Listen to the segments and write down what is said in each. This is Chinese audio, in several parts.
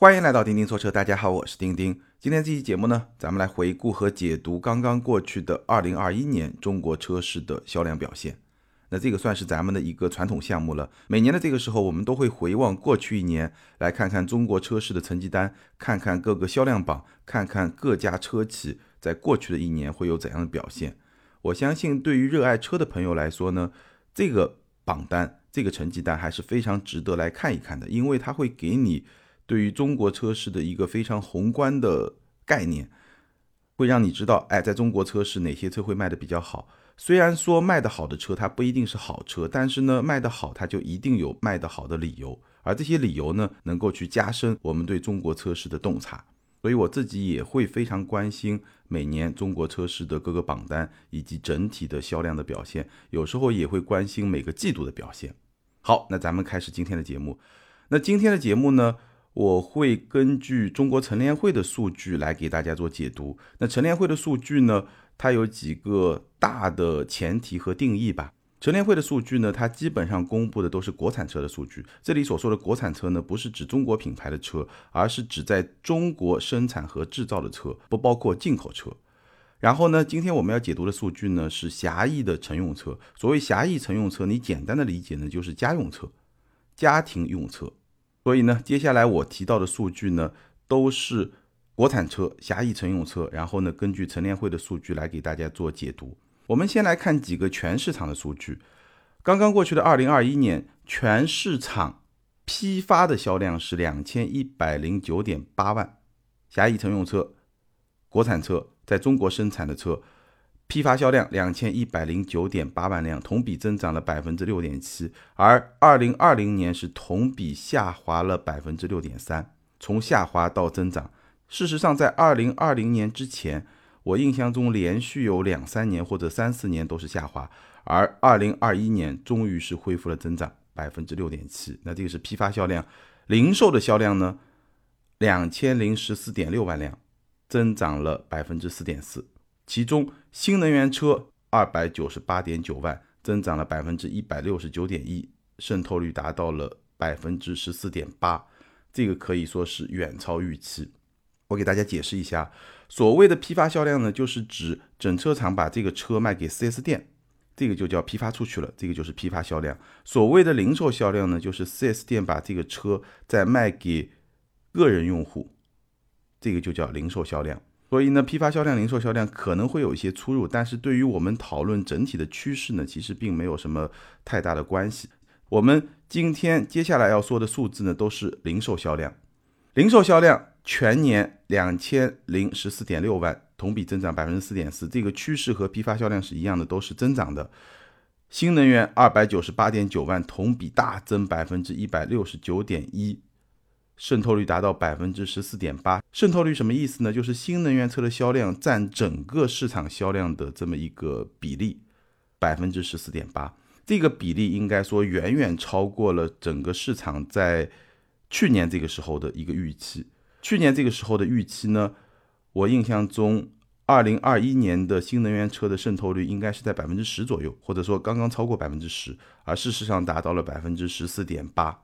欢迎来到钉钉说车，大家好，我是钉钉。今天这期节目呢，咱们来回顾和解读刚刚过去的二零二一年中国车市的销量表现。那这个算是咱们的一个传统项目了。每年的这个时候，我们都会回望过去一年，来看看中国车市的成绩单，看看各个销量榜，看看各家车企在过去的一年会有怎样的表现。我相信，对于热爱车的朋友来说呢，这个榜单、这个成绩单还是非常值得来看一看的，因为它会给你。对于中国车市的一个非常宏观的概念，会让你知道，哎，在中国车市哪些车会卖的比较好。虽然说卖的好的车它不一定是好车，但是呢，卖的好它就一定有卖的好的理由，而这些理由呢，能够去加深我们对中国车市的洞察。所以我自己也会非常关心每年中国车市的各个榜单以及整体的销量的表现，有时候也会关心每个季度的表现。好，那咱们开始今天的节目。那今天的节目呢？我会根据中国乘联会的数据来给大家做解读。那乘联会的数据呢，它有几个大的前提和定义吧。乘联会的数据呢，它基本上公布的都是国产车的数据。这里所说的国产车呢，不是指中国品牌的车，而是指在中国生产和制造的车，不包括进口车。然后呢，今天我们要解读的数据呢，是狭义的乘用车。所谓狭义乘用车，你简单的理解呢，就是家用车、家庭用车。所以呢，接下来我提到的数据呢，都是国产车、狭义乘用车。然后呢，根据乘联会的数据来给大家做解读。我们先来看几个全市场的数据。刚刚过去的二零二一年，全市场批发的销量是两千一百零九点八万，狭义乘用车、国产车在中国生产的车。批发销量两千一百零九点八万辆，同比增长了百分之六点七，而二零二零年是同比下滑了百分之六点三，从下滑到增长。事实上，在二零二零年之前，我印象中连续有两三年或者三四年都是下滑，而二零二一年终于是恢复了增长，百分之六点七。那这个是批发销量，零售的销量呢？两千零十四点六万辆，增长了百分之四点四。其中，新能源车二百九十八点九万，增长了百分之一百六十九点一，渗透率达到了百分之十四点八，这个可以说是远超预期。我给大家解释一下，所谓的批发销量呢，就是指整车厂把这个车卖给 4S 店，这个就叫批发出去了，这个就是批发销量。所谓的零售销量呢，就是 4S 店把这个车再卖给个人用户，这个就叫零售销量。所以呢，批发销量、零售销量可能会有一些出入，但是对于我们讨论整体的趋势呢，其实并没有什么太大的关系。我们今天接下来要说的数字呢，都是零售销量。零售销量全年两千零十四点六万，同比增长百分之四点四，这个趋势和批发销量是一样的，都是增长的。新能源二百九十八点九万，同比大增百分之一百六十九点一。渗透率达到百分之十四点八，渗透率什么意思呢？就是新能源车的销量占整个市场销量的这么一个比例，百分之十四点八，这个比例应该说远远超过了整个市场在去年这个时候的一个预期。去年这个时候的预期呢，我印象中，二零二一年的新能源车的渗透率应该是在百分之十左右，或者说刚刚超过百分之十，而事实上达到了百分之十四点八。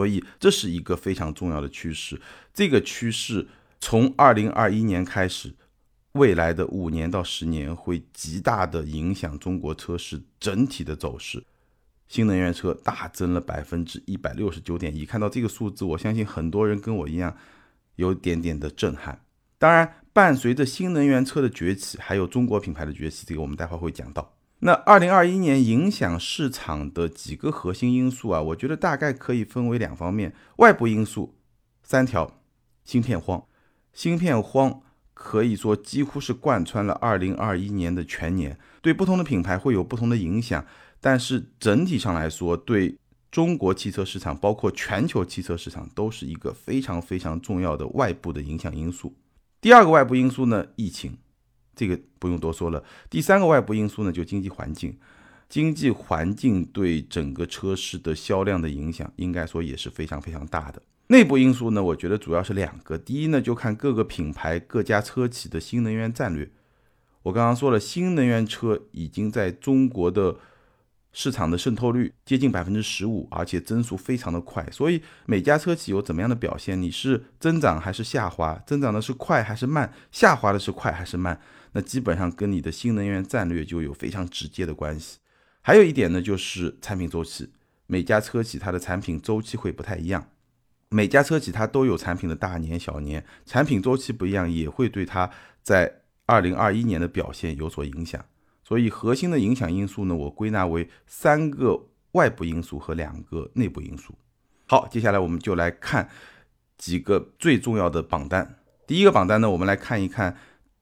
所以这是一个非常重要的趋势，这个趋势从二零二一年开始，未来的五年到十年会极大的影响中国车市整体的走势。新能源车大增了百分之一百六十九点一，看到这个数字，我相信很多人跟我一样有点点的震撼。当然，伴随着新能源车的崛起，还有中国品牌的崛起，这个我们待会会讲到。那二零二一年影响市场的几个核心因素啊，我觉得大概可以分为两方面。外部因素三条，芯片荒，芯片荒可以说几乎是贯穿了二零二一年的全年，对不同的品牌会有不同的影响，但是整体上来说，对中国汽车市场，包括全球汽车市场，都是一个非常非常重要的外部的影响因素。第二个外部因素呢，疫情。这个不用多说了。第三个外部因素呢，就经济环境。经济环境对整个车市的销量的影响，应该说也是非常非常大的。内部因素呢，我觉得主要是两个。第一呢，就看各个品牌、各家车企的新能源战略。我刚刚说了，新能源车已经在中国的市场的渗透率接近百分之十五，而且增速非常的快。所以每家车企有怎么样的表现，你是增长还是下滑？增长的是快还是慢？下滑的是快还是慢？那基本上跟你的新能源战略就有非常直接的关系。还有一点呢，就是产品周期，每家车企它的产品周期会不太一样。每家车企它都有产品的大年小年，产品周期不一样，也会对它在二零二一年的表现有所影响。所以核心的影响因素呢，我归纳为三个外部因素和两个内部因素。好，接下来我们就来看几个最重要的榜单。第一个榜单呢，我们来看一看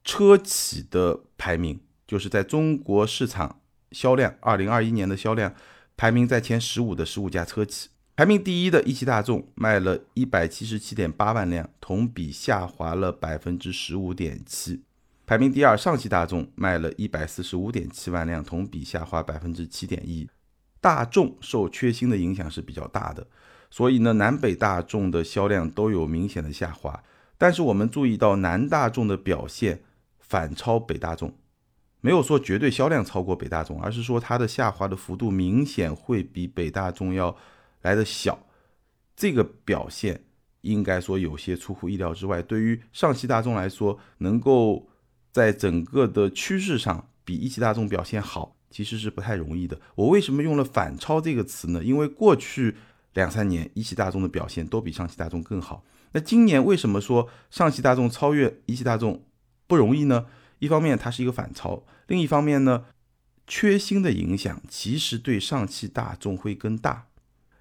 车企的排名，就是在中国市场销量二零二一年的销量排名在前十五的十五家车企。排名第一的一汽大众卖了一百七十七点八万辆，同比下滑了百分之十五点七。排名第二，上汽大众卖了一百四十五点七万辆，同比下滑百分之七点一。大众受缺芯的影响是比较大的，所以呢，南北大众的销量都有明显的下滑。但是我们注意到南大众的表现反超北大众，没有说绝对销量超过北大众，而是说它的下滑的幅度明显会比北大众要。来的小，这个表现应该说有些出乎意料之外。对于上汽大众来说，能够在整个的趋势上比一汽大众表现好，其实是不太容易的。我为什么用了“反超”这个词呢？因为过去两三年一汽大众的表现都比上汽大众更好。那今年为什么说上汽大众超越一汽大众不容易呢？一方面它是一个反超，另一方面呢，缺芯的影响其实对上汽大众会更大。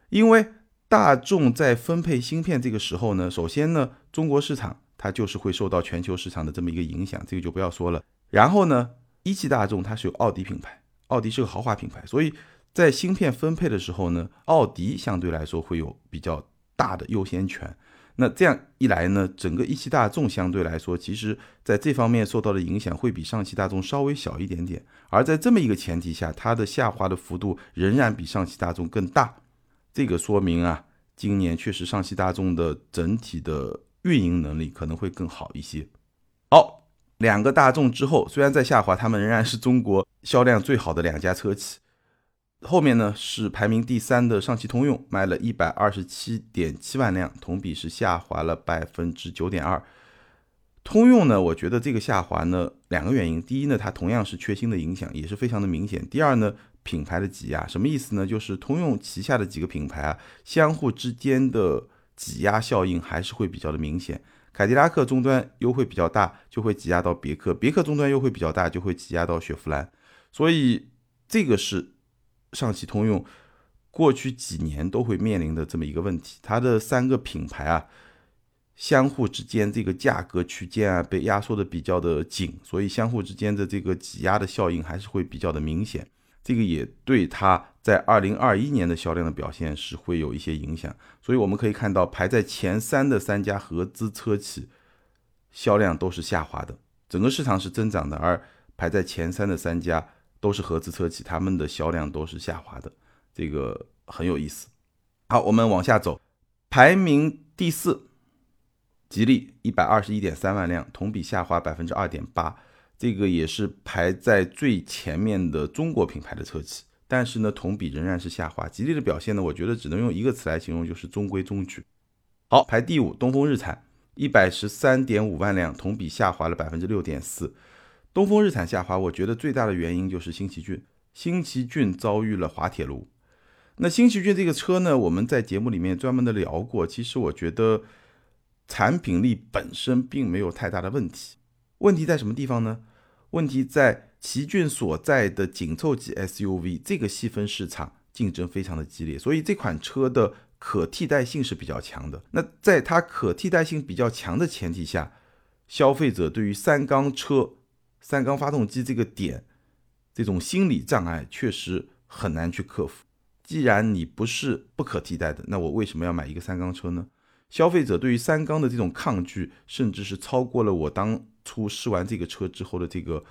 因为大众在分配芯片这个时候呢，首先呢，中国市场它就是会受到全球市场的这么一个影响，这个就不要说了。然后呢，一汽大众它是有奥迪品牌，奥迪是个豪华品牌，所以在芯片分配的时候呢，奥迪相对来说会有比较大的优先权。那这样一来呢，整个一汽大众相对来说，其实在这方面受到的影响会比上汽大众稍微小一点点。而在这么一个前提下，它的下滑的幅度仍然比上汽大众更大。这个说明啊，今年确实上汽大众的整体的运营能力可能会更好一些。好，两个大众之后，虽然在下滑，他们仍然是中国销量最好的两家车企。后面呢是排名第三的上汽通用，卖了一百二十七点七万辆，同比是下滑了百分之九点二。通用呢，我觉得这个下滑呢，两个原因。第一呢，它同样是缺芯的影响，也是非常的明显。第二呢。品牌的挤压什么意思呢？就是通用旗下的几个品牌啊，相互之间的挤压效应还是会比较的明显。凯迪拉克终端优惠比较大，就会挤压到别克；别克终端优惠比较大，就会挤压到雪佛兰。所以这个是上汽通用过去几年都会面临的这么一个问题。它的三个品牌啊，相互之间这个价格区间啊被压缩的比较的紧，所以相互之间的这个挤压的效应还是会比较的明显。这个也对它在二零二一年的销量的表现是会有一些影响，所以我们可以看到排在前三的三家合资车企销量都是下滑的，整个市场是增长的，而排在前三的三家都是合资车企，他们的销量都是下滑的，这个很有意思。好，我们往下走，排名第四，吉利一百二十一点三万辆，同比下滑百分之二点八。这个也是排在最前面的中国品牌的车企，但是呢，同比仍然是下滑。吉利的表现呢，我觉得只能用一个词来形容，就是中规中矩。好，排第五，东风日产一百十三点五万辆，同比下滑了百分之六点四。东风日产下滑，我觉得最大的原因就是新奇骏，新奇骏遭遇了滑铁卢。那新奇骏这个车呢，我们在节目里面专门的聊过，其实我觉得产品力本身并没有太大的问题。问题在什么地方呢？问题在奇骏所在的紧凑级 SUV 这个细分市场竞争非常的激烈，所以这款车的可替代性是比较强的。那在它可替代性比较强的前提下，消费者对于三缸车、三缸发动机这个点，这种心理障碍确实很难去克服。既然你不是不可替代的，那我为什么要买一个三缸车呢？消费者对于三缸的这种抗拒，甚至是超过了我当。初试完这个车之后的这个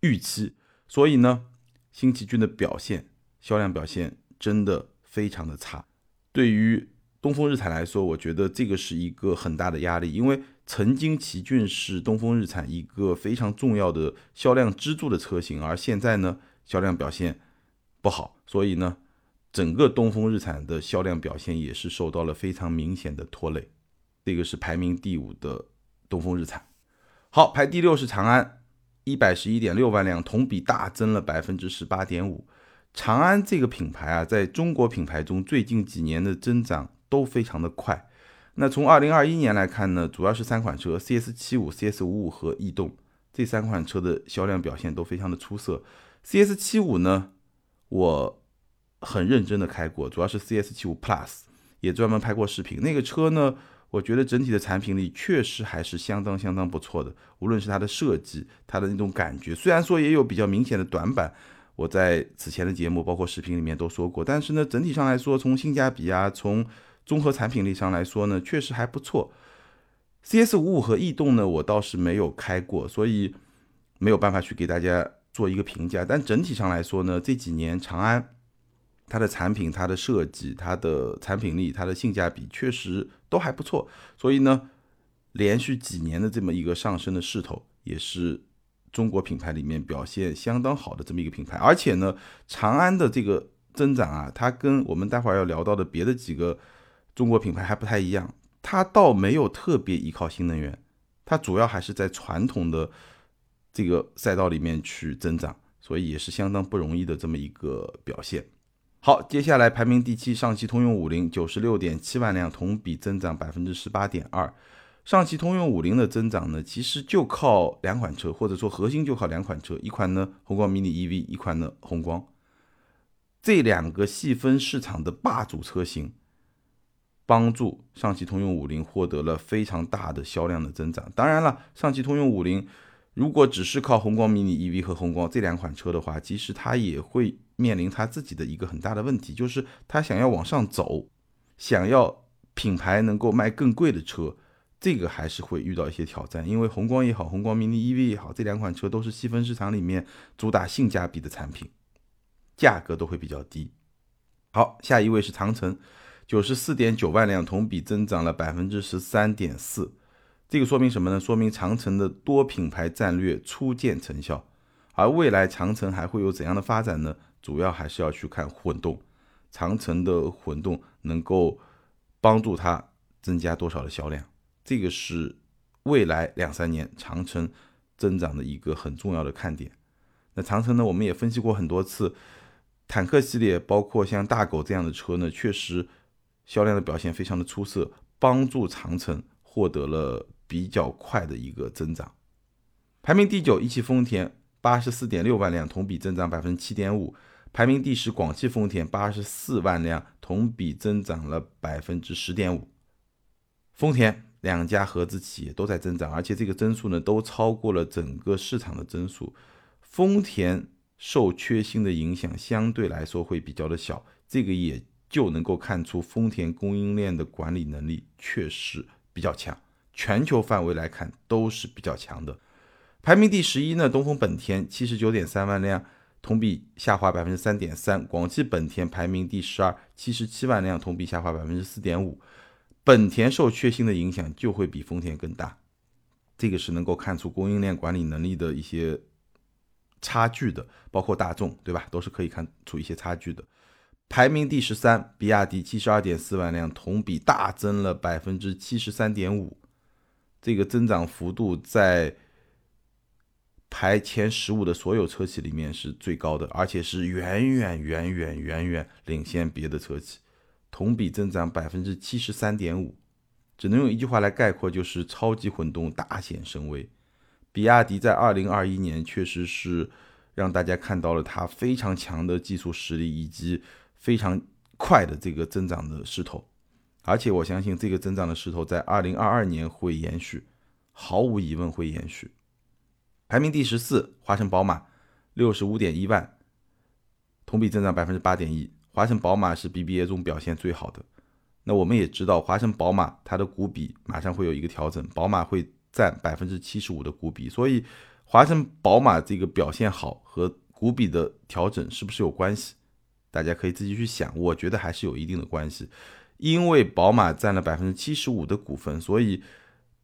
预期，所以呢，新奇骏的表现销量表现真的非常的差。对于东风日产来说，我觉得这个是一个很大的压力，因为曾经奇骏是东风日产一个非常重要的销量支柱的车型，而现在呢，销量表现不好，所以呢，整个东风日产的销量表现也是受到了非常明显的拖累。这个是排名第五的东风日产。好，排第六是长安，一百十一点六万辆，同比大增了百分之十八点五。长安这个品牌啊，在中国品牌中最近几年的增长都非常的快。那从二零二一年来看呢，主要是三款车：CS 七五、CS 五五和逸动这三款车的销量表现都非常的出色。CS 七五呢，我很认真的开过，主要是 CS 七五 Plus，也专门拍过视频。那个车呢，我觉得整体的产品力确实还是相当相当不错的，无论是它的设计，它的那种感觉，虽然说也有比较明显的短板。我在此前的节目，包括视频里面都说过，但是呢，整体上来说，从性价比啊，从综合产品力上来说呢，确实还不错。CS 五五和逸动呢，我倒是没有开过，所以没有办法去给大家做一个评价。但整体上来说呢，这几年长安它的产品、它的设计、它的产品力、它的性价比确实都还不错，所以呢，连续几年的这么一个上升的势头也是。中国品牌里面表现相当好的这么一个品牌，而且呢，长安的这个增长啊，它跟我们待会儿要聊到的别的几个中国品牌还不太一样，它倒没有特别依靠新能源，它主要还是在传统的这个赛道里面去增长，所以也是相当不容易的这么一个表现。好，接下来排名第七，上汽通用五菱九十六点七万辆，同比增长百分之十八点二。上汽通用五菱的增长呢，其实就靠两款车，或者说核心就靠两款车，一款呢宏光 mini EV，一款呢宏光，这两个细分市场的霸主车型，帮助上汽通用五菱获得了非常大的销量的增长。当然了，上汽通用五菱如果只是靠宏光 mini EV 和宏光这两款车的话，其实它也会面临它自己的一个很大的问题，就是它想要往上走，想要品牌能够卖更贵的车。这个还是会遇到一些挑战，因为宏光也好，宏光 mini EV 也好，这两款车都是细分市场里面主打性价比的产品，价格都会比较低。好，下一位是长城，九十四点九万辆，同比增长了百分之十三点四。这个说明什么呢？说明长城的多品牌战略初见成效。而未来长城还会有怎样的发展呢？主要还是要去看混动，长城的混动能够帮助它增加多少的销量。这个是未来两三年长城增长的一个很重要的看点。那长城呢，我们也分析过很多次，坦克系列包括像大狗这样的车呢，确实销量的表现非常的出色，帮助长城获得了比较快的一个增长。排名第九，一汽丰田八十四点六万辆，同比增长百分之七点五。排名第十，广汽丰田八十四万辆，同比增长了百分之十点五。丰田。两家合资企业都在增长，而且这个增速呢都超过了整个市场的增速。丰田受缺芯的影响相对来说会比较的小，这个也就能够看出丰田供应链的管理能力确实比较强。全球范围来看都是比较强的。排名第十一呢，东风本田七十九点三万辆，同比下滑百分之三点三。广汽本田排名第十二，七十七万辆，同比下滑百分之四点五。本田受缺芯的影响就会比丰田更大，这个是能够看出供应链管理能力的一些差距的，包括大众，对吧？都是可以看出一些差距的。排名第十三，比亚迪七十二点四万辆，同比大增了百分之七十三点五，这个增长幅度在排前十五的所有车企里面是最高的，而且是远远远远远远领先别的车企。同比增长百分之七十三点五，只能用一句话来概括，就是超级混动大显神威。比亚迪在二零二一年确实是让大家看到了它非常强的技术实力以及非常快的这个增长的势头，而且我相信这个增长的势头在二零二二年会延续，毫无疑问会延续。排名第十四，华晨宝马六十五点一万，同比增长百分之八点一。华晨宝马是 BBA 中表现最好的。那我们也知道，华晨宝马它的股比马上会有一个调整，宝马会占百分之七十五的股比，所以华晨宝马这个表现好和股比的调整是不是有关系？大家可以自己去想。我觉得还是有一定的关系，因为宝马占了百分之七十五的股份，所以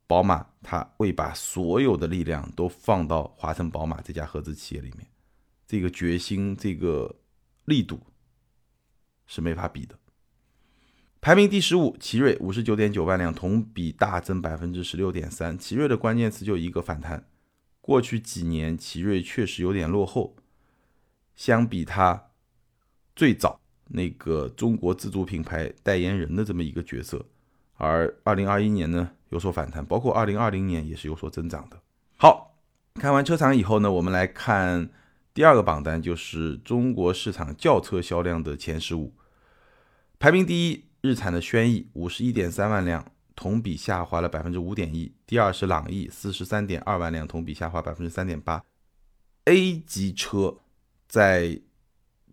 宝马它会把所有的力量都放到华晨宝马这家合资企业里面，这个决心，这个。力度是没法比的。排名第十五，奇瑞五十九点九万辆，同比大增百分之十六点三。奇瑞的关键词就一个反弹。过去几年，奇瑞确实有点落后，相比它最早那个中国自主品牌代言人的这么一个角色，而二零二一年呢有所反弹，包括二零二零年也是有所增长的。好看完车厂以后呢，我们来看第二个榜单，就是中国市场轿车销量的前十五，排名第一，日产的轩逸五十一点三万辆。同比下滑了百分之五点一，第二是朗逸四十三点二万辆，同比下滑百分之三点八。A 级车在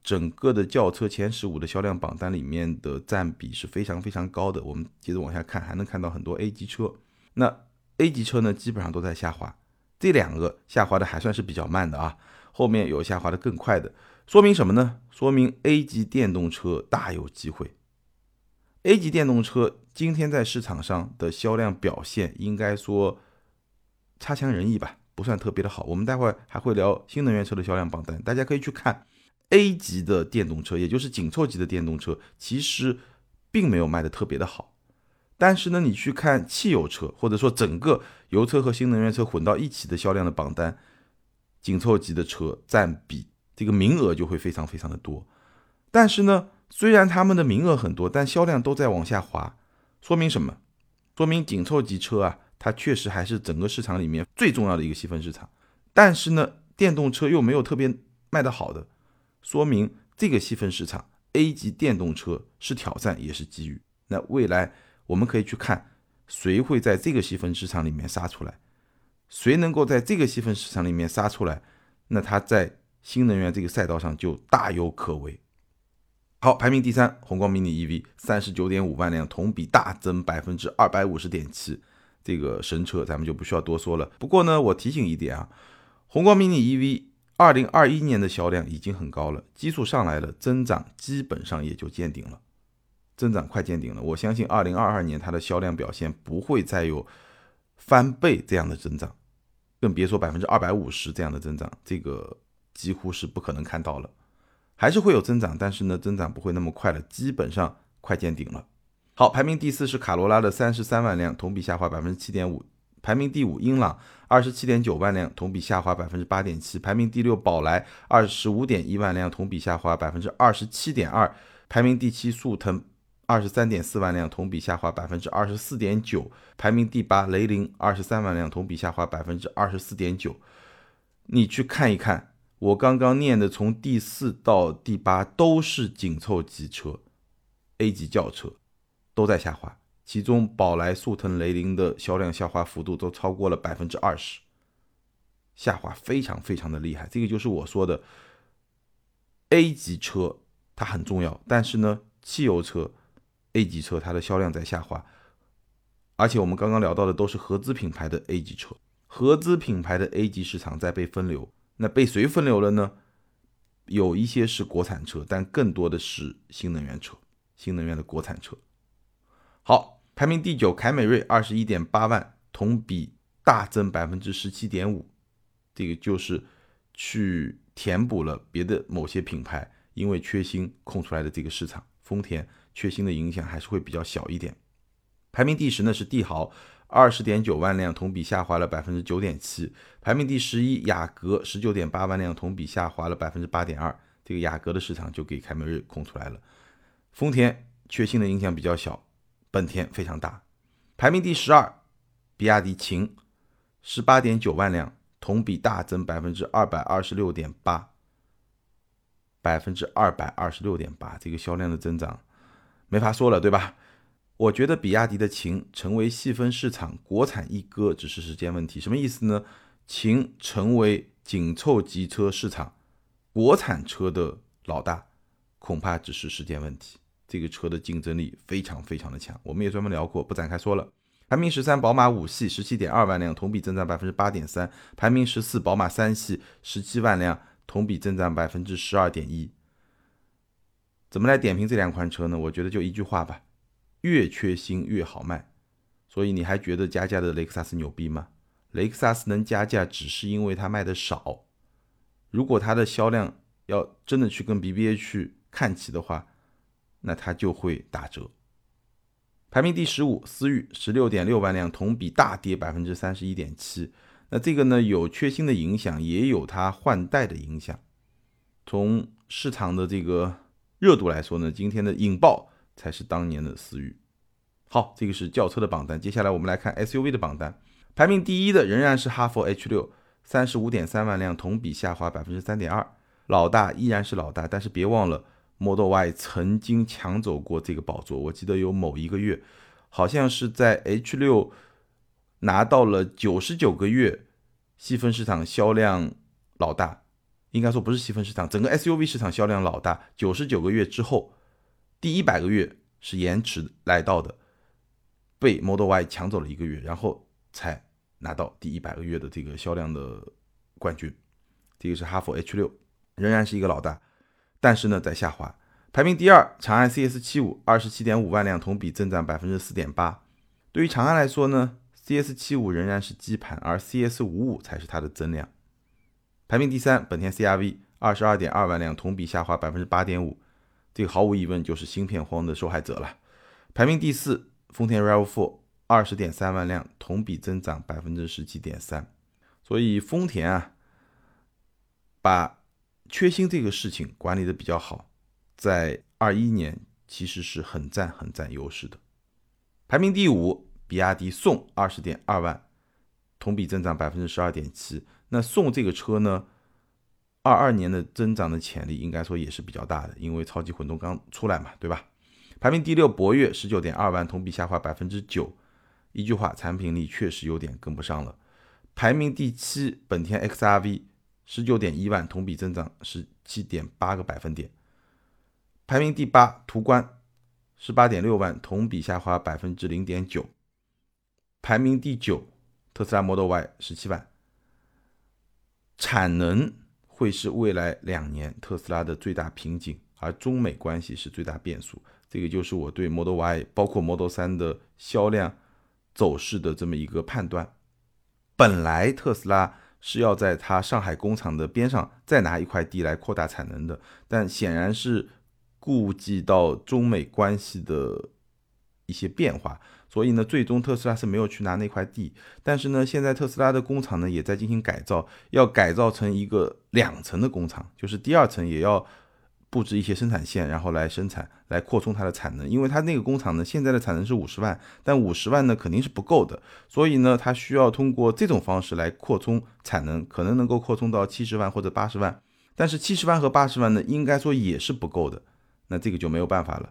整个的轿车前十五的销量榜单里面的占比是非常非常高的。我们接着往下看，还能看到很多 A 级车。那 A 级车呢，基本上都在下滑，这两个下滑的还算是比较慢的啊，后面有下滑的更快的，说明什么呢？说明 A 级电动车大有机会。A 级电动车。今天在市场上的销量表现，应该说差强人意吧，不算特别的好。我们待会还会聊新能源车的销量榜单，大家可以去看 A 级的电动车，也就是紧凑级的电动车，其实并没有卖的特别的好。但是呢，你去看汽油车，或者说整个油车和新能源车混到一起的销量的榜单，紧凑级的车占比这个名额就会非常非常的多。但是呢，虽然他们的名额很多，但销量都在往下滑。说明什么？说明紧凑级车啊，它确实还是整个市场里面最重要的一个细分市场。但是呢，电动车又没有特别卖得好的，说明这个细分市场 A 级电动车是挑战也是机遇。那未来我们可以去看谁会在这个细分市场里面杀出来，谁能够在这个细分市场里面杀出来，那它在新能源这个赛道上就大有可为。好，排名第三，宏光 mini EV 三十九点五万辆，同比大增百分之二百五十点七，这个神车咱们就不需要多说了。不过呢，我提醒一点啊，宏光 mini EV 二零二一年的销量已经很高了，基数上来了，增长基本上也就见顶了，增长快见顶了。我相信二零二二年它的销量表现不会再有翻倍这样的增长，更别说百分之二百五十这样的增长，这个几乎是不可能看到了。还是会有增长，但是呢，增长不会那么快了，基本上快见顶了。好，排名第四是卡罗拉的三十三万辆，同比下滑百分之七点五。排名第五，英朗二十七点九万辆，同比下滑百分之八点七。排名第六，宝来二十五点一万辆，同比下滑百分之二十七点二。排名第七，速腾二十三点四万辆，同比下滑百分之二十四点九。排名第八，雷凌二十三万辆，同比下滑百分之二十四点九。你去看一看。我刚刚念的从第四到第八都是紧凑级车，A 级轿车都在下滑，其中宝来、速腾、雷凌的销量下滑幅度都超过了百分之二十，下滑非常非常的厉害。这个就是我说的 A 级车它很重要，但是呢，汽油车 A 级车它的销量在下滑，而且我们刚刚聊到的都是合资品牌的 A 级车，合资品牌的 A 级市场在被分流。那被谁分流了呢？有一些是国产车，但更多的是新能源车，新能源的国产车。好，排名第九，凯美瑞二十一点八万，同比大增百分之十七点五，这个就是去填补了别的某些品牌因为缺芯空出来的这个市场。丰田缺芯的影响还是会比较小一点。排名第十呢是帝豪。二十点九万辆，同比下滑了百分之九点七，排名第十一。雅阁十九点八万辆，同比下滑了百分之八点二。这个雅阁的市场就给凯美瑞空出来了。丰田缺芯的影响比较小，本田非常大。排名第十二，比亚迪秦十八点九万辆，同比大增百分之二百二十六点八，百分之二百二十六点八，这个销量的增长没法说了，对吧？我觉得比亚迪的秦成为细分市场国产一哥只是时间问题。什么意思呢？秦成为紧凑级车市场国产车的老大，恐怕只是时间问题。这个车的竞争力非常非常的强，我们也专门聊过，不展开说了。排名十三，宝马五系十七点二万辆，同比增长百分之八点三。排名十四，宝马三系十七万辆，同比增长百分之十二点一。怎么来点评这两款车呢？我觉得就一句话吧。越缺芯越好卖，所以你还觉得加价的雷克萨斯牛逼吗？雷克萨斯能加价，只是因为它卖的少。如果它的销量要真的去跟 BBA 去看齐的话，那它就会打折。排名第十五，思域十六点六万辆，同比大跌百分之三十一点七。那这个呢，有缺芯的影响，也有它换代的影响。从市场的这个热度来说呢，今天的引爆才是当年的思域。好，这个是轿车的榜单。接下来我们来看 SUV 的榜单，排名第一的仍然是哈弗 H 六，三十五点三万辆，同比下滑百分之三点二。老大依然是老大，但是别忘了。Model Y 曾经抢走过这个宝座，我记得有某一个月，好像是在 H6 拿到了九十九个月细分市场销量老大，应该说不是细分市场，整个 SUV 市场销量老大，九十九个月之后，第一百个月是延迟来到的，被 Model Y 抢走了一个月，然后才拿到第一百个月的这个销量的冠军。这个是哈弗 H6，仍然是一个老大。但是呢，在下滑，排名第二，长安 CS 七五二十七点五万辆，同比增长百分之四点八。对于长安来说呢，CS 七五仍然是基盘，而 CS 五五才是它的增量。排名第三，本田 CRV 二十二点二万辆，同比下滑百分之八点五。这个毫无疑问就是芯片荒的受害者了。排名第四，丰田 RAV4 二十点三万辆，同比增长百分之十七点三。所以丰田啊，把缺芯这个事情管理的比较好，在二一年其实是很占很占优势的。排名第五，比亚迪宋二十点二万，同比增长百分之十二点七。那宋这个车呢，二二年的增长的潜力应该说也是比较大的，因为超级混动刚出来嘛，对吧？排名第六，博越十九点二万，同比下滑百分之九。一句话，产品力确实有点跟不上了。排名第七，本田 XRV。十九点一万，同比增长十七点八个百分点，排名第八。途观十八点六万，同比下滑百分之零点九，排名第九。特斯拉 Model Y 十七万，产能会是未来两年特斯拉的最大瓶颈，而中美关系是最大变数。这个就是我对 Model Y 包括 Model 三的销量走势的这么一个判断。本来特斯拉。是要在它上海工厂的边上再拿一块地来扩大产能的，但显然是顾及到中美关系的一些变化，所以呢，最终特斯拉是没有去拿那块地。但是呢，现在特斯拉的工厂呢也在进行改造，要改造成一个两层的工厂，就是第二层也要。布置一些生产线，然后来生产，来扩充它的产能。因为它那个工厂呢，现在的产能是五十万，但五十万呢肯定是不够的，所以呢，它需要通过这种方式来扩充产能，可能能够扩充到七十万或者八十万。但是七十万和八十万呢，应该说也是不够的，那这个就没有办法了。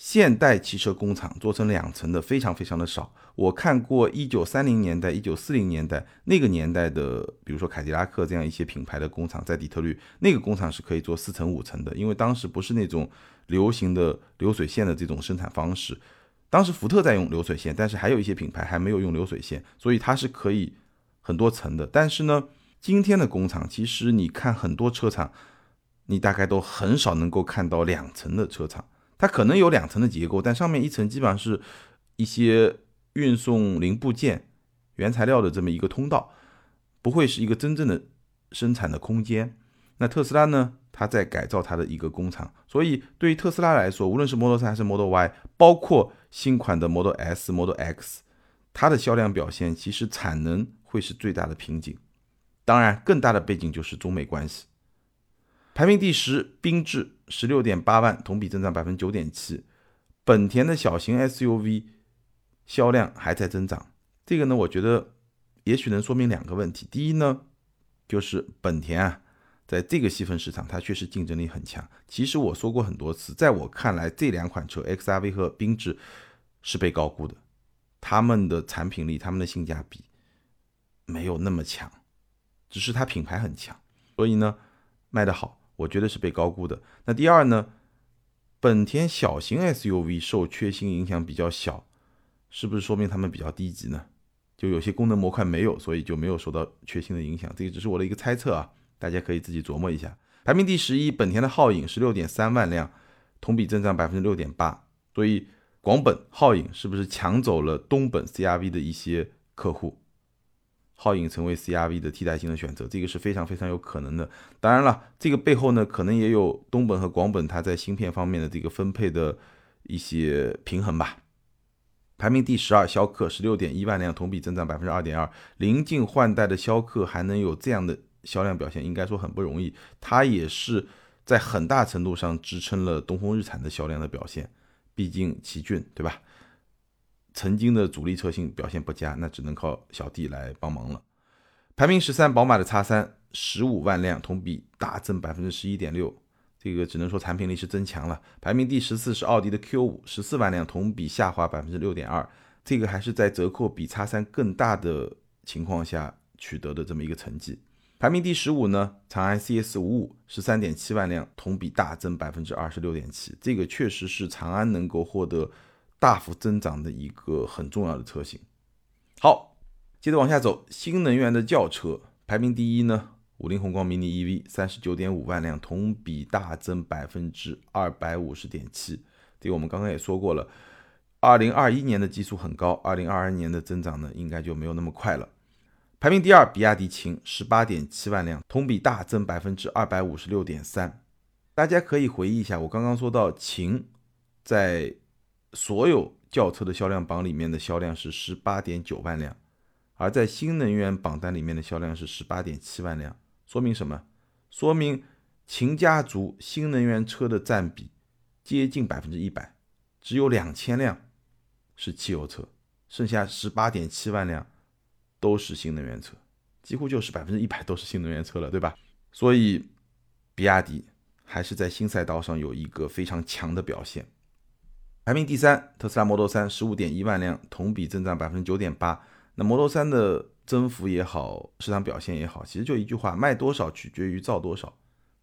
现代汽车工厂做成两层的非常非常的少。我看过一九三零年代、一九四零年代那个年代的，比如说凯迪拉克这样一些品牌的工厂，在底特律那个工厂是可以做四层五层的，因为当时不是那种流行的流水线的这种生产方式。当时福特在用流水线，但是还有一些品牌还没有用流水线，所以它是可以很多层的。但是呢，今天的工厂其实你看很多车厂，你大概都很少能够看到两层的车厂。它可能有两层的结构，但上面一层基本上是一些运送零部件、原材料的这么一个通道，不会是一个真正的生产的空间。那特斯拉呢？它在改造它的一个工厂，所以对于特斯拉来说，无论是 Model 3还是 Model Y，包括新款的 Model S、Model X，它的销量表现其实产能会是最大的瓶颈。当然，更大的背景就是中美关系。排名第十，缤智十六点八万，同比增长百分之九点七。本田的小型 SUV 销量还在增长，这个呢，我觉得也许能说明两个问题。第一呢，就是本田啊，在这个细分市场，它确实竞争力很强。其实我说过很多次，在我看来，这两款车 XRV 和缤智是被高估的，他们的产品力、他们的性价比没有那么强，只是它品牌很强，所以呢，卖得好。我觉得是被高估的。那第二呢？本田小型 SUV 受缺芯影响比较小，是不是说明他们比较低级呢？就有些功能模块没有，所以就没有受到缺芯的影响。这个只是我的一个猜测啊，大家可以自己琢磨一下。排名第十一，本田的皓影十六点三万辆，同比增长百分之六点八。所以广本皓影是不是抢走了东本 CRV 的一些客户？皓影成为 CRV 的替代性的选择，这个是非常非常有可能的。当然了，这个背后呢，可能也有东本和广本它在芯片方面的这个分配的一些平衡吧。排名第十二，逍客十六点一万辆，同比增长百分之二点二。临近换代的逍客还能有这样的销量表现，应该说很不容易。它也是在很大程度上支撑了东风日产的销量的表现。毕竟奇骏对吧？曾经的主力车型表现不佳，那只能靠小弟来帮忙了。排名十三，宝马的 X 三十五万辆，同比大增百分之十一点六，这个只能说产品力是增强了。排名第十四是奥迪的 Q 五，十四万辆，同比下滑百分之六点二，这个还是在折扣比 X 三更大的情况下取得的这么一个成绩。排名第十五呢，长安 CS 五五十三点七万辆，同比大增百分之二十六点七，这个确实是长安能够获得。大幅增长的一个很重要的车型。好，接着往下走，新能源的轿车排名第一呢，五菱宏光 mini EV 三十九点五万辆，同比大增百分之二百五十点七。这个我们刚刚也说过了，二零二一年的基数很高，二零二二年的增长呢，应该就没有那么快了。排名第二，比亚迪秦十八点七万辆，同比大增百分之二百五十六点三。大家可以回忆一下，我刚刚说到秦在。所有轿车的销量榜里面的销量是十八点九万辆，而在新能源榜单里面的销量是十八点七万辆，说明什么？说明秦家族新能源车的占比接近百分之一百，只有两千辆是汽油车，剩下十八点七万辆都是新能源车，几乎就是百分之一百都是新能源车了，对吧？所以比亚迪还是在新赛道上有一个非常强的表现。排名第三，特斯拉 Model 3十五点一万辆，同比增长百分之九点八。那 Model 3的增幅也好，市场表现也好，其实就一句话：卖多少取决于造多少。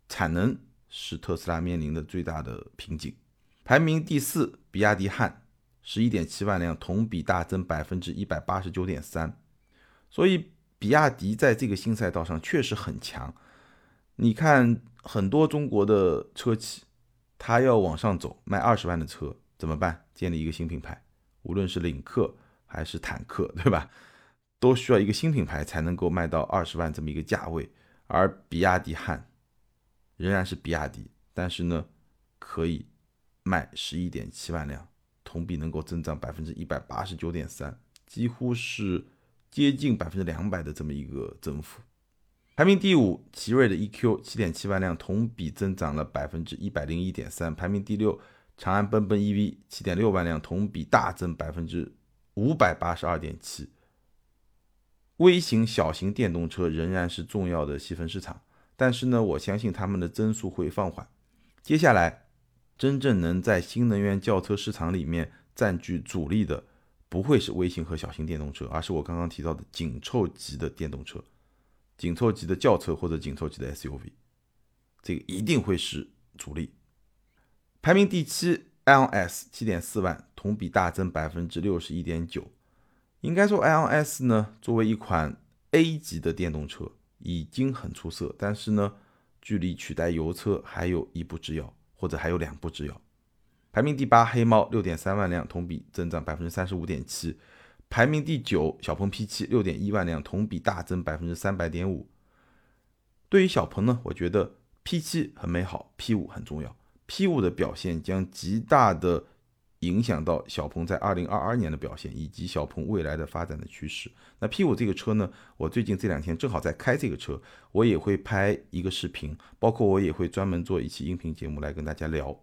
产能是特斯拉面临的最大的瓶颈。排名第四，比亚迪汉十一点七万辆，同比大增百分之一百八十九点三。所以，比亚迪在这个新赛道上确实很强。你看，很多中国的车企，它要往上走，卖二十万的车。怎么办？建立一个新品牌，无论是领克还是坦克，对吧？都需要一个新品牌才能够卖到二十万这么一个价位。而比亚迪汉仍然是比亚迪，但是呢，可以卖十一点七万辆，同比能够增长百分之一百八十九点三，几乎是接近百分之两百的这么一个增幅。排名第五，奇瑞的 eQ 七点七万辆，同比增长了百分之一百零一点三。排名第六。长安奔奔 EV 七点六万辆，同比大增百分之五百八十二点七。微型、小型电动车仍然是重要的细分市场，但是呢，我相信他们的增速会放缓。接下来，真正能在新能源轿车市场里面占据主力的，不会是微型和小型电动车，而是我刚刚提到的紧凑级的电动车、紧凑级的轿车或者紧凑级的 SUV，这个一定会是主力。排名第七，iOS 七点四万，同比大增百分之六十一点九。应该说 iOS 呢，作为一款 A 级的电动车，已经很出色，但是呢，距离取代油车还有一步之遥，或者还有两步之遥。排名第八，黑猫六点三万辆，同比增长百分之三十五点七。排名第九，小鹏 P7 六点一万辆，同比大增百分之三百点五。对于小鹏呢，我觉得 P7 很美好，P5 很重要。P5 的表现将极大的影响到小鹏在2022年的表现，以及小鹏未来的发展的趋势。那 P5 这个车呢，我最近这两天正好在开这个车，我也会拍一个视频，包括我也会专门做一期音频节目来跟大家聊。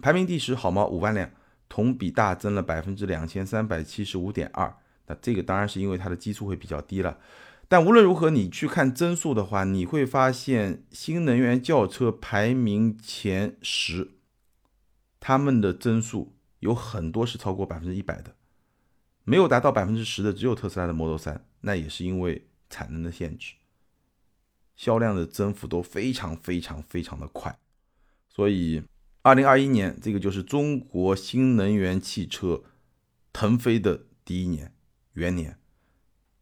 排名第十，好猫五万辆，同比大增了百分之两千三百七十五点二。那这个当然是因为它的基数会比较低了。但无论如何，你去看增速的话，你会发现新能源轿车排名前十，他们的增速有很多是超过百分之一百的，没有达到百分之十的只有特斯拉的 Model 3，那也是因为产能的限制，销量的增幅都非常非常非常的快，所以二零二一年这个就是中国新能源汽车腾飞的第一年元年。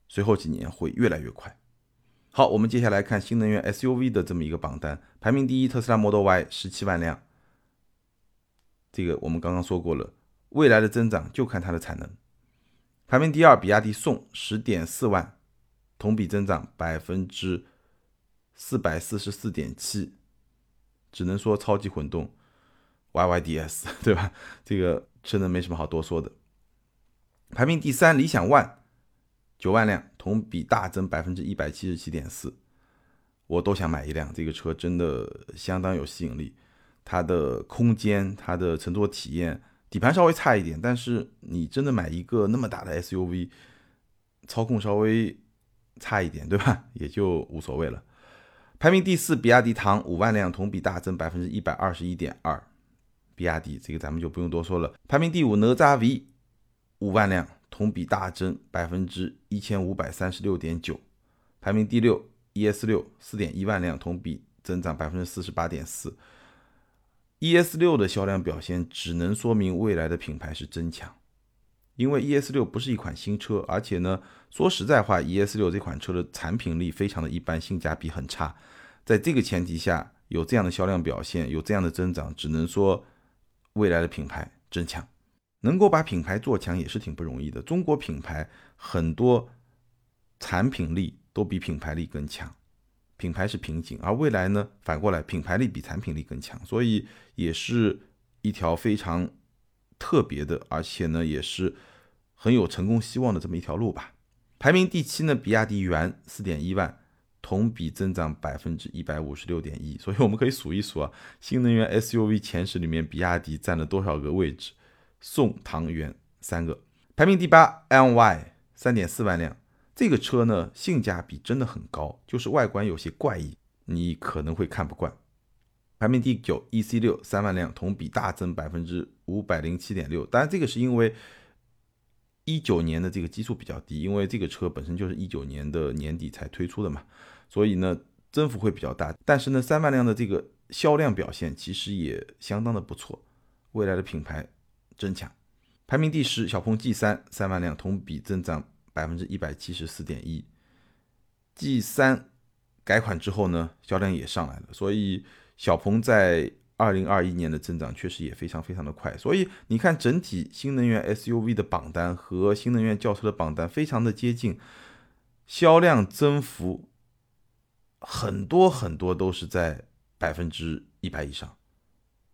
随后几年会越来越快。好，我们接下来看新能源 SUV 的这么一个榜单，排名第一，特斯拉 Model Y 十七万辆。这个我们刚刚说过了，未来的增长就看它的产能。排名第二，比亚迪宋十点四万，同比增长百分之四百四十四点七，只能说超级混动 YYDS 对吧？这个真的没什么好多说的。排名第三，理想 ONE 九万辆，同比大增百分之一百七十七点四，我都想买一辆，这个车真的相当有吸引力，它的空间，它的乘坐体验。底盘稍微差一点，但是你真的买一个那么大的 SUV，操控稍微差一点，对吧？也就无所谓了。排名第四，比亚迪唐五万辆，同比大增百分之一百二十一点二。比亚迪这个咱们就不用多说了。排名第五，哪吒 V 五万辆，同比大增百分之一千五百三十六点九。排名第六，ES 六四点一万辆，同比增长百分之四十八点四。ES 六的销量表现只能说明未来的品牌是真强，因为 ES 六不是一款新车，而且呢，说实在话，ES 六这款车的产品力非常的一般，性价比很差。在这个前提下，有这样的销量表现，有这样的增长，只能说未来的品牌真强。能够把品牌做强也是挺不容易的。中国品牌很多产品力都比品牌力更强。品牌是瓶颈，而未来呢？反过来，品牌力比产品力更强，所以也是一条非常特别的，而且呢，也是很有成功希望的这么一条路吧。排名第七呢，比亚迪元四点一万，同比增长百分之一百五十六点一。所以我们可以数一数啊，新能源 SUV 前十里面，比亚迪占了多少个位置？宋、唐、元三个。排名第八，LY 三点四万辆。这个车呢，性价比真的很高，就是外观有些怪异，你可能会看不惯。排名第九，E C 六三万辆，同比大增百分之五百零七点六。当然，这个是因为一九年的这个基数比较低，因为这个车本身就是一九年的年底才推出的嘛，所以呢，增幅会比较大。但是呢，三万辆的这个销量表现其实也相当的不错，未来的品牌真强。排名第十，小鹏 G 三三万辆，同比增长。百分之一百七十四点一，G 三改款之后呢，销量也上来了，所以小鹏在二零二一年的增长确实也非常非常的快。所以你看，整体新能源 SUV 的榜单和新能源轿车的榜单非常的接近，销量增幅很多很多都是在百分之一百以上，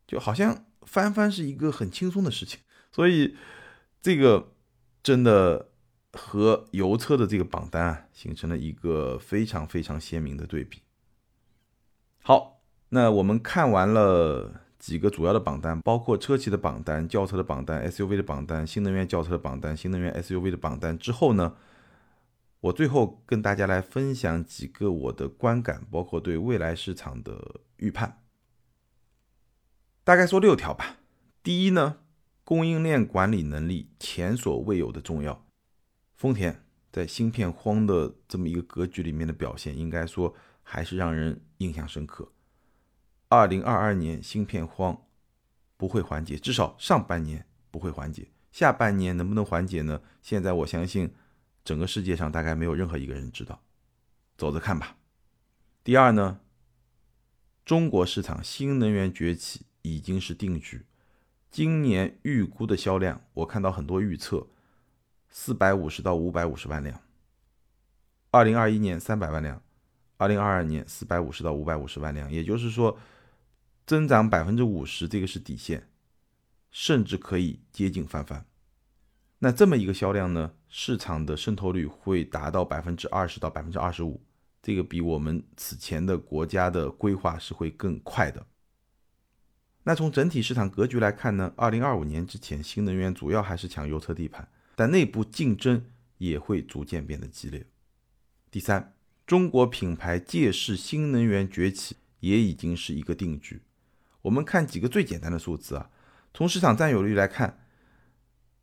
就好像翻番是一个很轻松的事情。所以这个真的。和油车的这个榜单啊，形成了一个非常非常鲜明的对比。好，那我们看完了几个主要的榜单，包括车企的榜单、轿车的榜单、SUV 的榜单、新能源轿车的榜单、新能源 SUV 的榜单之后呢，我最后跟大家来分享几个我的观感，包括对未来市场的预判，大概说六条吧。第一呢，供应链管理能力前所未有的重要。丰田在芯片荒的这么一个格局里面的表现，应该说还是让人印象深刻。二零二二年芯片荒不会缓解，至少上半年不会缓解，下半年能不能缓解呢？现在我相信整个世界上大概没有任何一个人知道，走着看吧。第二呢，中国市场新能源崛起已经是定局，今年预估的销量，我看到很多预测。四百五十到五百五十万辆，二零二一年三百万辆，二零二二年四百五十到五百五十万辆，也就是说，增长百分之五十，这个是底线，甚至可以接近翻番。那这么一个销量呢，市场的渗透率会达到百分之二十到百分之二十五，这个比我们此前的国家的规划是会更快的。那从整体市场格局来看呢，二零二五年之前，新能源主要还是抢油车地盘。但内部竞争也会逐渐变得激烈。第三，中国品牌借势新能源崛起也已经是一个定局。我们看几个最简单的数字啊，从市场占有率来看，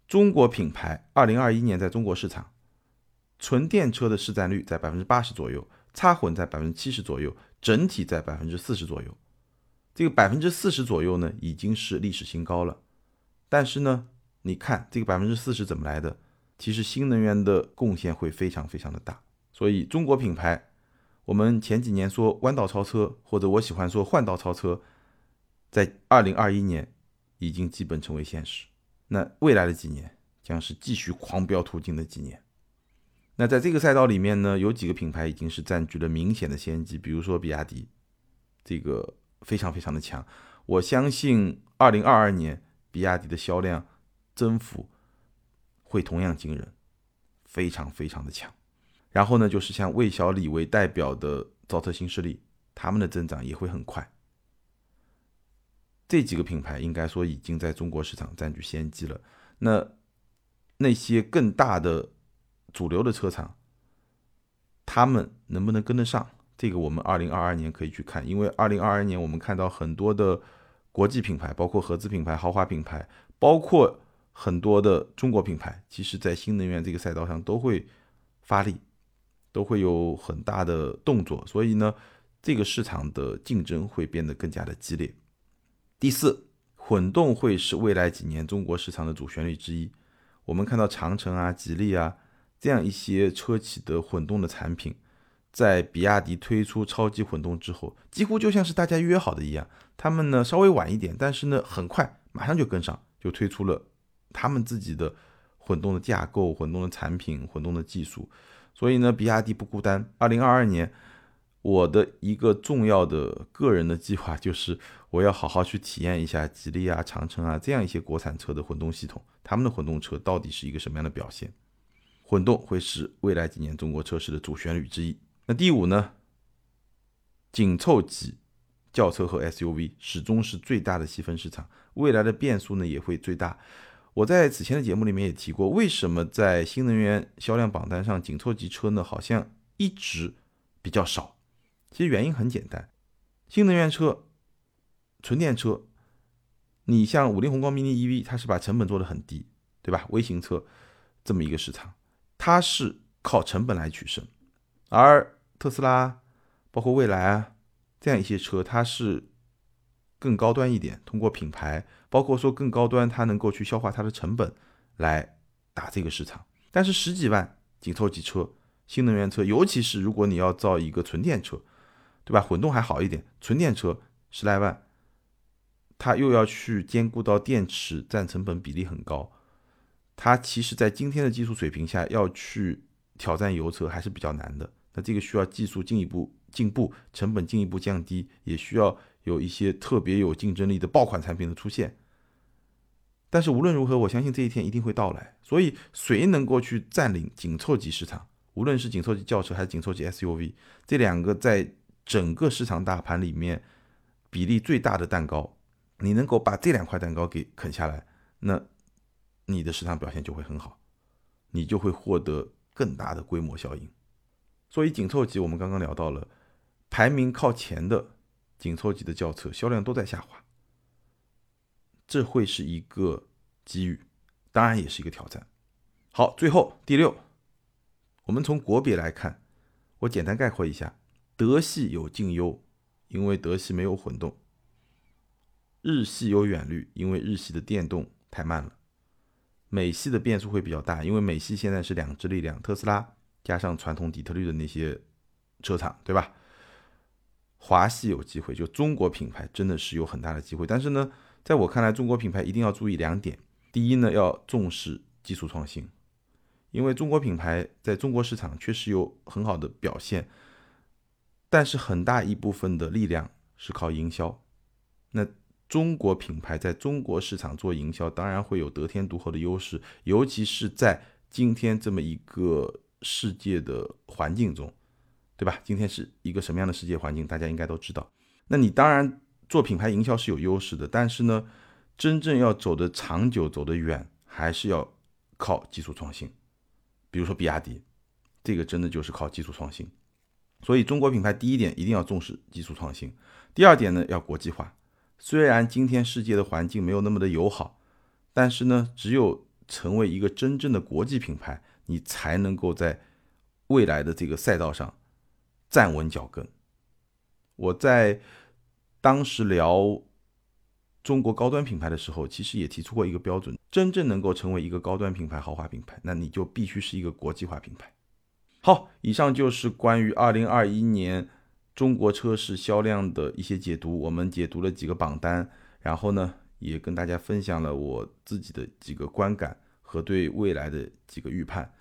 中国品牌二零二一年在中国市场，纯电车的市占率在百分之八十左右，插混在百分之七十左右，整体在百分之四十左右。这个百分之四十左右呢，已经是历史新高了。但是呢？你看这个百分之四十怎么来的？其实新能源的贡献会非常非常的大。所以中国品牌，我们前几年说弯道超车，或者我喜欢说换道超车，在二零二一年已经基本成为现实。那未来的几年将是继续狂飙突进的几年。那在这个赛道里面呢，有几个品牌已经是占据了明显的先机，比如说比亚迪，这个非常非常的强。我相信二零二二年比亚迪的销量增幅会同样惊人，非常非常的强。然后呢，就是像魏小李为代表的造车新势力，他们的增长也会很快。这几个品牌应该说已经在中国市场占据先机了。那那些更大的主流的车厂，他们能不能跟得上？这个我们二零二二年可以去看，因为二零二二年我们看到很多的国际品牌，包括合资品牌、豪华品牌，包括很多的中国品牌，其实在新能源这个赛道上都会发力。都会有很大的动作，所以呢，这个市场的竞争会变得更加的激烈。第四，混动会是未来几年中国市场的主旋律之一。我们看到长城啊、吉利啊这样一些车企的混动的产品，在比亚迪推出超级混动之后，几乎就像是大家约好的一样，他们呢稍微晚一点，但是呢很快马上就跟上，就推出了他们自己的混动的架构、混动的产品、混动的技术。所以呢，比亚迪不孤单。二零二二年，我的一个重要的个人的计划就是，我要好好去体验一下吉利啊、长城啊这样一些国产车的混动系统，他们的混动车到底是一个什么样的表现？混动会是未来几年中国车市的主旋律之一。那第五呢？紧凑级轿车和 SUV 始终是最大的细分市场，未来的变数呢也会最大。我在此前的节目里面也提过，为什么在新能源销量榜单上紧凑级车呢好像一直比较少？其实原因很简单，新能源车、纯电车，你像五菱宏光 mini EV，它是把成本做得很低，对吧？微型车这么一个市场，它是靠成本来取胜，而特斯拉、包括蔚来啊这样一些车，它是。更高端一点，通过品牌，包括说更高端，它能够去消化它的成本来打这个市场。但是十几万紧凑级车、新能源车，尤其是如果你要造一个纯电车，对吧？混动还好一点，纯电车十来万，它又要去兼顾到电池占成本比例很高，它其实在今天的技术水平下要去挑战油车还是比较难的。那这个需要技术进一步进步，成本进一步降低，也需要。有一些特别有竞争力的爆款产品的出现，但是无论如何，我相信这一天一定会到来。所以，谁能够去占领紧凑级市场，无论是紧凑级轿车还是紧凑级 SUV，这两个在整个市场大盘里面比例最大的蛋糕，你能够把这两块蛋糕给啃下来，那你的市场表现就会很好，你就会获得更大的规模效应。所以，紧凑级我们刚刚聊到了排名靠前的。紧凑级的轿车销量都在下滑，这会是一个机遇，当然也是一个挑战。好，最后第六，我们从国别来看，我简单概括一下：德系有近优，因为德系没有混动；日系有远虑，因为日系的电动太慢了；美系的变数会比较大，因为美系现在是两支力量，特斯拉加上传统底特律的那些车厂，对吧？华系有机会，就中国品牌真的是有很大的机会。但是呢，在我看来，中国品牌一定要注意两点：第一呢，要重视技术创新，因为中国品牌在中国市场确实有很好的表现，但是很大一部分的力量是靠营销。那中国品牌在中国市场做营销，当然会有得天独厚的优势，尤其是在今天这么一个世界的环境中。对吧？今天是一个什么样的世界环境，大家应该都知道。那你当然做品牌营销是有优势的，但是呢，真正要走得长久、走得远，还是要靠技术创新。比如说比亚迪，这个真的就是靠技术创新。所以中国品牌第一点一定要重视技术创新，第二点呢要国际化。虽然今天世界的环境没有那么的友好，但是呢，只有成为一个真正的国际品牌，你才能够在未来的这个赛道上。站稳脚跟。我在当时聊中国高端品牌的时候，其实也提出过一个标准：真正能够成为一个高端品牌、豪华品牌，那你就必须是一个国际化品牌。好，以上就是关于二零二一年中国车市销量的一些解读。我们解读了几个榜单，然后呢，也跟大家分享了我自己的几个观感和对未来的几个预判。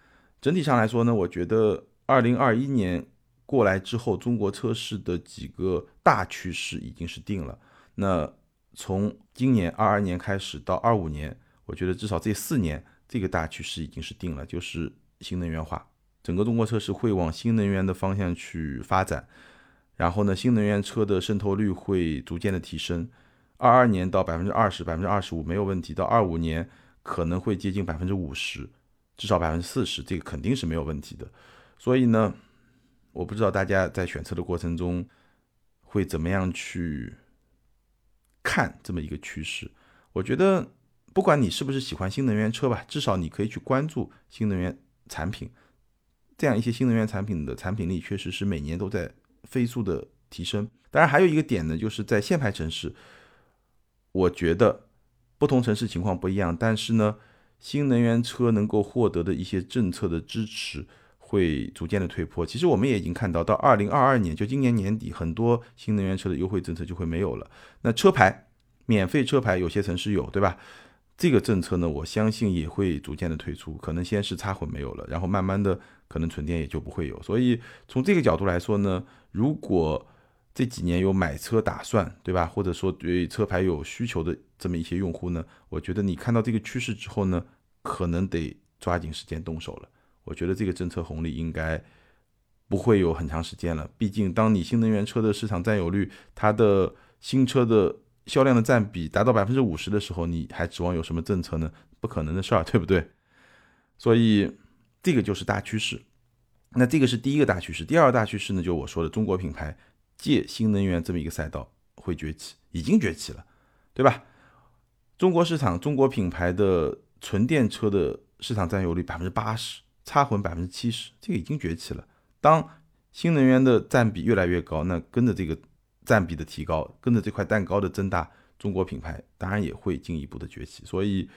整体上来说呢，我觉得二零二一年过来之后，中国车市的几个大趋势已经是定了。那从今年二二年开始到二五年，我觉得至少这四年这个大趋势已经是定了，就是新能源化。整个中国车市会往新能源的方向去发展，然后呢，新能源车的渗透率会逐渐的提升。二二年到百分之二十、百分之二十五没有问题，到二五年可能会接近百分之五十，至少百分之四十，这个肯定是没有问题的。所以呢，我不知道大家在选车的过程中会怎么样去看这么一个趋势。我觉得，不管你是不是喜欢新能源车吧，至少你可以去关注新能源产品，这样一些新能源产品的产品力确实是每年都在飞速的提升。当然，还有一个点呢，就是在限牌城市。我觉得不同城市情况不一样，但是呢，新能源车能够获得的一些政策的支持会逐渐的退坡。其实我们也已经看到，到二零二二年，就今年年底，很多新能源车的优惠政策就会没有了。那车牌免费车牌有些城市有，对吧？这个政策呢，我相信也会逐渐的退出，可能先是插混没有了，然后慢慢的可能纯电也就不会有。所以从这个角度来说呢，如果这几年有买车打算，对吧？或者说对车牌有需求的这么一些用户呢，我觉得你看到这个趋势之后呢，可能得抓紧时间动手了。我觉得这个政策红利应该不会有很长时间了。毕竟，当你新能源车的市场占有率，它的新车的销量的占比达到百分之五十的时候，你还指望有什么政策呢？不可能的事儿，对不对？所以这个就是大趋势。那这个是第一个大趋势。第二个大趋势呢，就我说的中国品牌。借新能源这么一个赛道会崛起，已经崛起了，对吧？中国市场中国品牌的纯电车的市场占有率百分之八十，插混百分之七十，这个已经崛起了。当新能源的占比越来越高，那跟着这个占比的提高，跟着这块蛋糕的增大，中国品牌当然也会进一步的崛起。所以，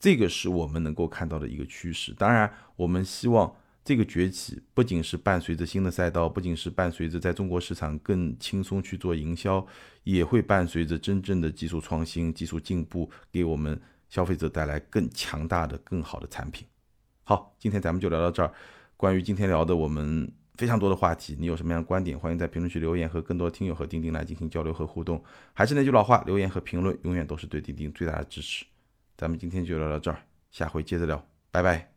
这个是我们能够看到的一个趋势。当然，我们希望。这个崛起不仅是伴随着新的赛道，不仅是伴随着在中国市场更轻松去做营销，也会伴随着真正的技术创新、技术进步，给我们消费者带来更强大的、更好的产品。好，今天咱们就聊到这儿。关于今天聊的我们非常多的话题，你有什么样的观点？欢迎在评论区留言，和更多听友和钉钉来进行交流和互动。还是那句老话，留言和评论永远都是对钉钉最大的支持。咱们今天就聊到这儿，下回接着聊，拜拜。